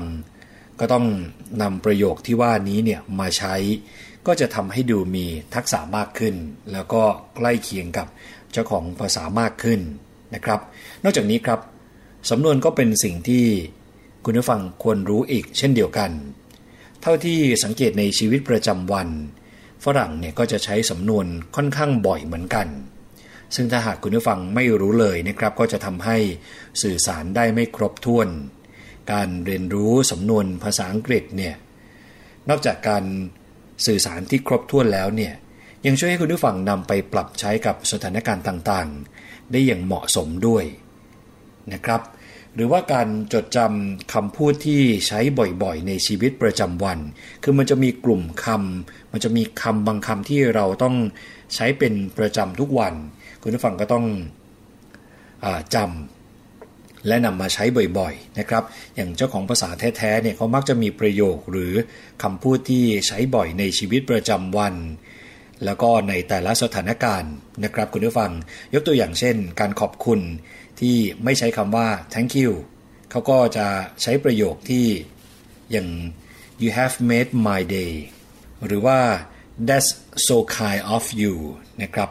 ก็ต้องนำประโยคที่ว่านี้เนี่ยมาใช้ ก็จะทำให้ดูมีทักษะมากขึ้น แล้วก็ใกล้เคียงกับเจ้าของภาษามากขึ้นนะครับ นอกจากนี้ครับสำนวนก็เป็นสิ่งที่คุณผู้ฟังควรรู้อีกเช่นเดียวกัน เท่าที่สังเกตในชีวิตประจำวัน ฝรั่งเนี่ยก็จะใช้สำนวนค่อนข้างบ่อยเหมือนกัน ซึ่งถ้าหากคุณผู้ฟังไม่รู้เลยนะครับ ก็จะทำให้สื่อสารได้ไม่ครบถ้วน การเรียนรู้สำนวนภาษาอังกฤษเนี่ยนอกจากการสื่อสารที่ครบถ้วนแล้วเนี่ยยังช่วยให้คุณผู้ฟังนำไปปรับใช้กับสถานการณ์ต่างๆ ได้อย่างเหมาะสมด้วยนะครับ หรือว่าการจดจำคำพูดที่ใช้บ่อยๆ ในชีวิตประจำวัน คือมันจะมีกลุ่มคำมันจะมีคำบางคำที่เราต้องใช้เป็นประจำทุกวัน คุณผู้ฟังก็ต้องอจำ และนำมาใช้บ่อยๆนะครับ อย่างเจ้าของภาษาแท้ๆเนี่ยเขามักจะมีประโยคหรือคำพูดที่ใช้บ่อยในชีวิตประจำวัน แล้วก็ในแต่ละสถานการณ์นะครับคุณผู้ฟัง ยกตัวอย่างเช่น การขอบคุณที่ไม่ใช้คำว่า thank you เขาก็จะใช้ประโยคที่อย่าง you have made my day หรือว่า that's so kind of you นะครับ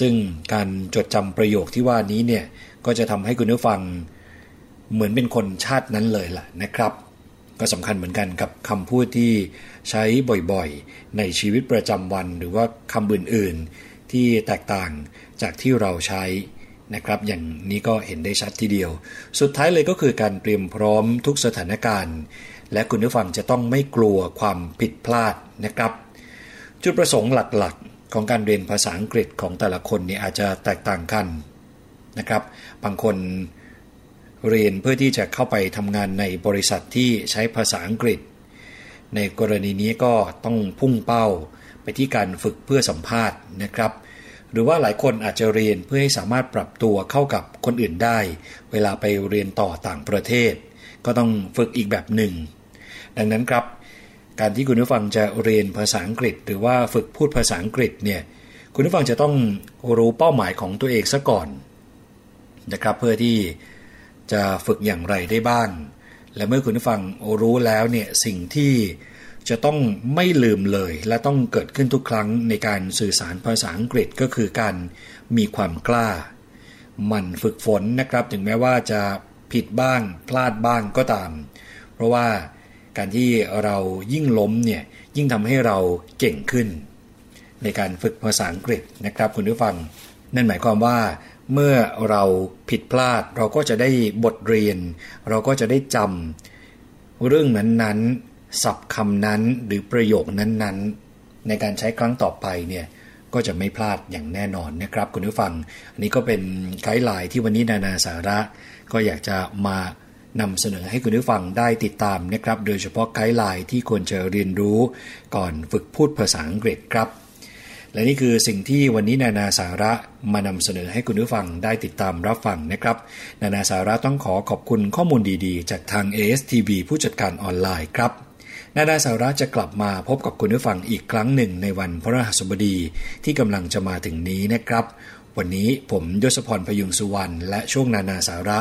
ซึ่งการจดจำประโยคที่ว่านี้เนี่ย ก็จะทำให้คุณผู้ฟังเหมือนเป็นคนชาตินั้นเลยล่ะนะครับ ก็สำคัญเหมือนกันกับคำพูดที่ใช้บ่อยๆ ในชีวิตประจำวัน หรือว่าคำอื่นๆที่แตกต่างจากที่เราใช้นะครับ อย่างนี้ก็เห็นได้ชัดทีเดียว สุดท้ายเลยก็คือการเตรียมพร้อมทุกสถานการณ์ และคุณผู้ฟังจะต้องไม่กลัวความผิดพลาดนะครับ จุดประสงค์หลักๆ ของการเรียนภาษาอังกฤษของแต่ละคนนี่อาจจะแตกต่างกัน นะครับ บางคนเรียนเพื่อที่จะเข้าไปทำงานในบริษัทที่ใช้ภาษาอังกฤษ ในกรณีนี้ก็ต้องพุ่งเป้าไปที่การฝึกเพื่อสัมภาษณ์นะครับ หรือว่าหลายคนอาจจะเรียนเพื่อให้สามารถปรับตัวเข้ากับคนอื่นได้ เวลาไปเรียนต่อต่างประเทศ ก็ต้องฝึกอีกแบบหนึ่ง ดังนั้นครับ การที่คุณผู้ฟังจะเรียนภาษาอังกฤษ หรือว่าฝึกพูดภาษาอังกฤษเนี่ยคุณผู้ฟังจะต้องรู้เป้าหมายของตัวเองซะก่อน นะครับ เพื่อที่จะฝึกอย่างไรได้บ้าง และเมื่อคุณผู้ฟังรู้แล้วเนี่ยสิ่งที่จะต้องไม่ลืมเลย และต้องเกิดขึ้นทุกครั้งในการสื่อสารภาษาอังกฤษก็คือการมีความกล้า มันฝึกฝนนะครับ ถึงแม้ว่าจะผิดบ้างพลาดบ้างก็ตาม เพราะว่าการที่เรายิ่งล้มเนี่ยยิ่งทำให้เราเก่งขึ้น ในการฝึกภาษาอังกฤษนะครับคุณผู้ฟัง นั่นหมายความว่า เมื่อเราผิดพลาดเราก็จะได้บทเรียน เราก็จะได้จำเรื่องนั้นศัพท์คำนั้นหรือประโยคนั้นๆ ในการใช้ครั้งต่อไปเนี่ยก็จะไม่พลาดอย่างแน่นอนนะครับคุณผู้ฟัง อันนี้ก็เป็น guideline ที่วันนี้นานาสาระ ก็อยากจะมานำเสนอให้คุณผู้ฟังได้ติดตามนะครับ โดยเฉพาะ guideline ที่ควรจะเรียนรู้ก่อนฝึกพูดภาษาอังกฤษครับ และนี่คือสิ่งที่วันนี้นานาสาระมานำเสนอให้คุณผู้ฟังได้ติดตามรับฟังนะครับ นานาสาระต้องขอขอบคุณข้อมูลดีๆ จากทาง ASTV ผู้จัดการออนไลน์ครับนาดาสาระจะกลับมาพบกับคุณผู้ฟังอีกครั้งหนึ่งในวันพระรหัสบดีที่กำลังจะมาถึงนี้นะครับ วันนี้ผมยศพรพยุงสุวรรณและช่วงนานาสาระ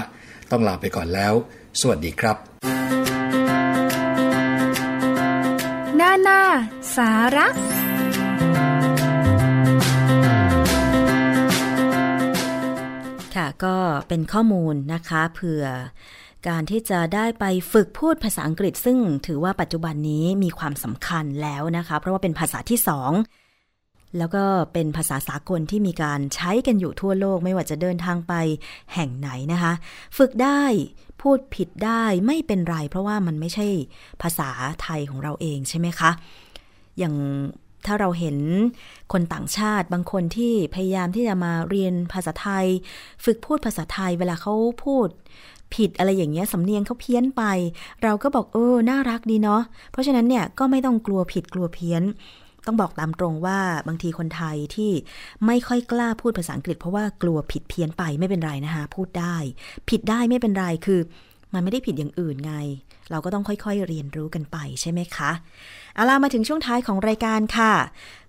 ต้องลาไปก่อนแล้ว สวัสดีครับ นานาสาระ ค่ะ ก็เป็นข้อมูลนะคะเผื่อการที่จะได้ไปฝึกพูดภาษาอังกฤษ ซึ่งถือว่าปัจจุบันนี้มีความสำคัญแล้วนะคะ เพราะว่าเป็นภาษาที่สองแล้วก็เป็นภาษาสากลที่มีการใช้กันอยู่ทั่วโลก ไม่ว่าจะเดินทางไปแห่งไหนนะคะ ฝึกได้พูดผิดได้ไม่เป็นไร เพราะว่ามันไม่ใช่ภาษาไทยของเราเองใช่ไหมคะ อย่าง ถ้าเราเห็นคนต่างชาติบางคนที่พยายามที่จะมาเรียนภาษาไทย ฝึกพูดภาษาไทยเวลาเขาพูด ผิดอะไรอย่างเงี้ยสำเนียงเขาเพี้ยนไป เราก็บอกเออน่ารักดีเนาะเพราะฉะนั้นเนี่ยก็ไม่ต้องกลัวผิดกลัวเพี้ยนต้องบอกตามตรงว่าบางทีคนไทยที่ไม่ค่อยกล้าพูดภาษาอังกฤษ เพราะว่ากลัวผิดเพี้ยนไปไม่เป็นไรนะคะ พูดได้ ผิดได้ไม่เป็นไรคือ มันไม่ได้ผิดอย่างอื่นไง เราก็ต้องค่อยๆเรียนรู้กันไปใช่ไหมคะเอาล่ะมาถึงช่วงท้ายของรายการค่ะ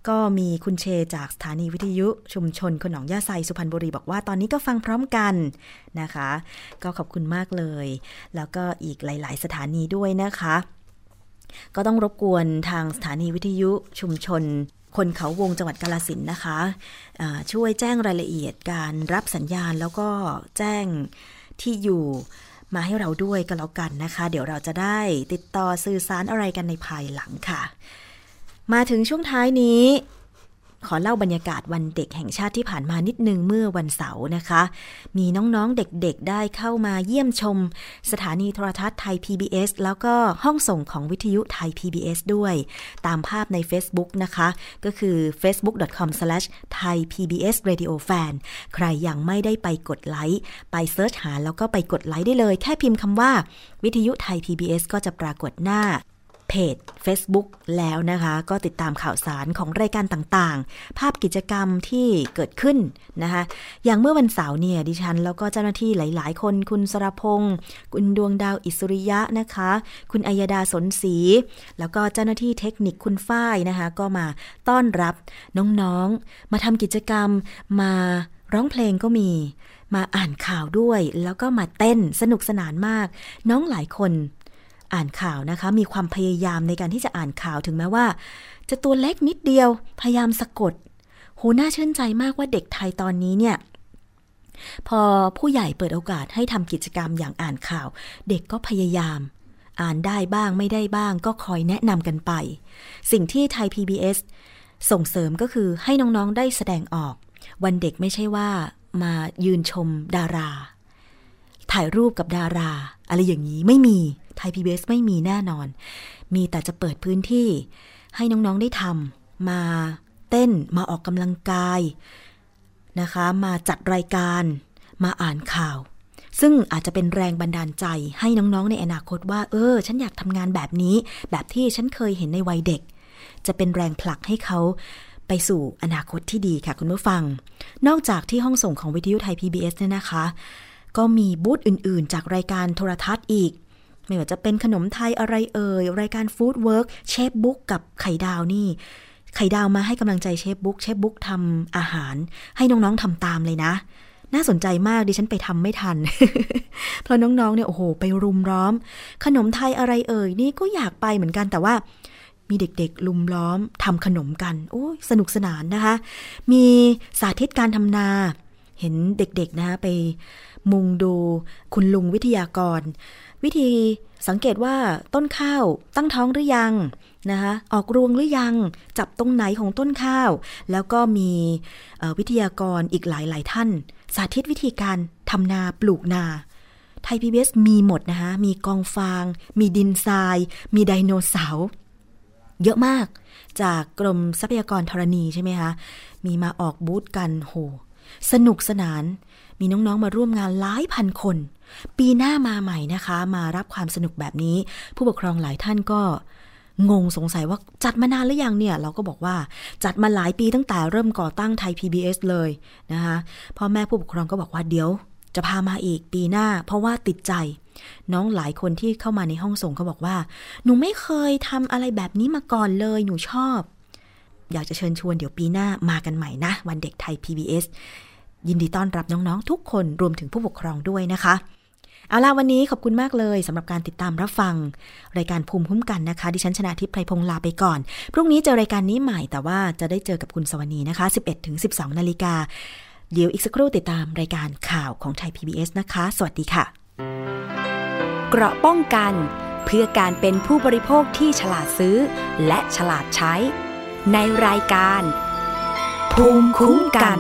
ก็มีคุณเชจากสถานีวิทยุชุมชนคนหนองยาไซสุพรรณบุรีบอกว่าตอนนี้ก็ฟังพร้อมกันนะคะ ก็ขอบคุณมากเลย แล้วก็อีกหลาย ๆ สถานีด้วยนะคะ ก็ต้องรบกวนทางสถานีวิทยุชุมชนคนเขาวงจังหวัดกาลสินนะคะะช่วยแจ้งรายละเอียดการรับสัญญาณแล้วก็แจ้งที่อยู่ มาให้เราด้วยก็แล้วกันนะคะ เดี๋ยวเราจะได้ติดต่อสื่อสารอะไรกันในภายหลังค่ะ มาถึงช่วงท้ายนี้ ขอเล่าบรรยากาศวันเด็กแห่งชาติที่ผ่านมานิดนึงเมื่อวันเสาร์นะคะ มีน้องๆเด็กๆได้เข้ามาเยี่ยมชม สถานีโทรทัศน์ไทย PBS แล้วก็ห้องส่งของวิทยุไทย PBS ด้วย ตามภาพใน Facebook นะคะ ก็คือ facebook.com/thaipbsradiofan ใครยังไม่ได้ไปกดไลค์ ไปเซิร์ชหาแล้วก็ไปกดไลค์ได้เลย แค่พิมพ์คำว่า วิทยุไทย PBS ก็จะปรากฏหน้า เพจ Facebook แล้วนะคะ ก็ติดตามข่าวสารของรายการต่างๆ ภาพกิจกรรมที่เกิดขึ้นนะคะ อย่างเมื่อวันเสาร์เนี่ยดิฉัน แล้วก็เจ้าหน้าที่หลายๆ คนคุณสรพงศ์คุณดวงดาวอิสริยะนะคะ คุณอัยดาสนศรีแล้วก็เจ้าหน้าที่เทคนิคคุณฝ้ายนะคะ ก็มาต้อนรับน้องๆ มาทำกิจกรรมมาร้องเพลงก็มีมาอ่านข่าวด้วย แล้วก็มาเต้นสนุกสนานมาก น้องหลายคน อ่านข่าวนะคะ มีความพยายามในการที่จะอ่านข่าวถึงแม้ว่า จะตัวเล็กนิดเดียวพยายามสะกดโหน่าชื่นใจมากว่าเด็กไทยตอนนี้เนี่ยพอผู้ใหญ่เปิดโอกาสให้ทำกิจกรรมอย่างอ่านข่าว เด็กก็พยายาม อ่านได้บ้างไม่ได้บ้าง ก็คอยแนะนำกันไป สิ่งที่ไทย PBS ส่งเสริมก็คือให้น้องๆได้แสดงออก วันเด็กไม่ใช่ว่ามายืนชมดารา ถ่ายรูปกับดารา อะไรอย่างนี้ไม่มี ไทย PBS ไม่มีแน่นอน มีแต่จะเปิดพื้นที่ให้น้องๆได้ทำมาเต้นมาออกกำลังกายนะคะ มาจัดรายการมาอ่านข่าว ซึ่งอาจจะเป็นแรงบันดาลใจให้น้องๆ ในอนาคตว่า เออ ฉันอยากทำงานแบบนี้ แบบที่ฉันเคยเห็นในวัยเด็ก จะเป็นแรงผลักให้เขาไปสู่อนาคตที่ดีค่ะคุณผู้ฟัง นอกจากที่ห้องส่งของวิทยุไทย PBS เนี่ยนะคะ ก็มีบูธอื่นๆ จากรายการโทรทัศน์อีก ไม่ว่าจะเป็นขนมไทยอะไรเอ่ย รายการ Foodwork เชฟบุ๊กกับไข่ดาวนี่ ไข่ดาวมาให้กำลังใจเชฟบุ๊กเชฟบุ๊กทำอาหาร ให้น้องๆทำตามเลยนะ น่าสนใจมากดิฉันไปทำไม่ทัน เพราะน้องๆเนี่ยโอ้โห ไปรุมล้อม ขนมไทยอะไรเอ่ยนี่ก็อยากไปเหมือนกันแต่ว่ามีเด็กๆ ลุมล้อมทำขนมกัน โอ้ยสนุกสนานนะคะ มีสาธิตการทำนา เห็นเด็กๆนะคะไปมุงดูคุณลุงวิทยากร วิธีสังเกตว่าต้นข้าวตั้งท้องหรือยังนะคะออกรวงหรือยังจับตรงไหนของต้นข้าว แล้วก็มีวิทยากรอีกหลายหลายท่าน สาธิตวิธีการทำนาปลูกนาไทยพีบีมีหมดนะคะมีกองฟาง มีดินทราย มีไดโนเสาร์เยอะมากจากกรมทรัพยากรธรณีใช่ไหมคะ มีมาออกบูธกันโห สนุกสนาน มีน้องๆมาร่วมงานหลายพันคน ปีหน้ามาใหม่นะคะ มารับความสนุกแบบนี้ ผู้ปกครองหลายท่านก็งงสงสัยว่าจัดมานานหรือยังเนี่ย เราก็บอกว่าจัดมาหลายปีตั้งแต่เริ่มก่อตั้งไทย PBS เลยนะคะพ่อแม่ผู้ปกครองก็บอกว่าเดี๋ยวจะพามาอีกปีหน้า เพราะว่าติดใจ น้องหลายคนที่เข้ามาในห้องส่งเขาบอกว่า หนูไม่เคยทำอะไรแบบนี้มาก่อนเลย หนูชอบ อยากจะเชิญชวนเดี๋ยวปีหน้ามากันใหม่นะ วันเด็กไทย PBS ยินดีต้อนรับน้องๆ ทุกคนรวมถึงผู้ปกครองด้วยนะคะ เอาล่ะวันนี้ขอบคุณมากเลยสำหรับการติดตามรับฟัง รายการภูมิคุ้มกันนะคะ ดิฉันชนะทิพย์ไพรพงศ์ลาไปก่อน พรุ่งนี้เจอรายการนี้ใหม่แต่ว่าจะได้เจอกับคุณสวนีนะคะ 11-12 นาฬิกาเดี๋ยวอีกสักครู่ติดตามรายการข่าวของไทย PBS นะคะ สวัสดีค่ะ เกราะป้องกันเพื่อการเป็นผู้บริโภคที่ฉลาดซื้อ และฉลาดใช้ ในรายการ ภูมิคุ้มกัน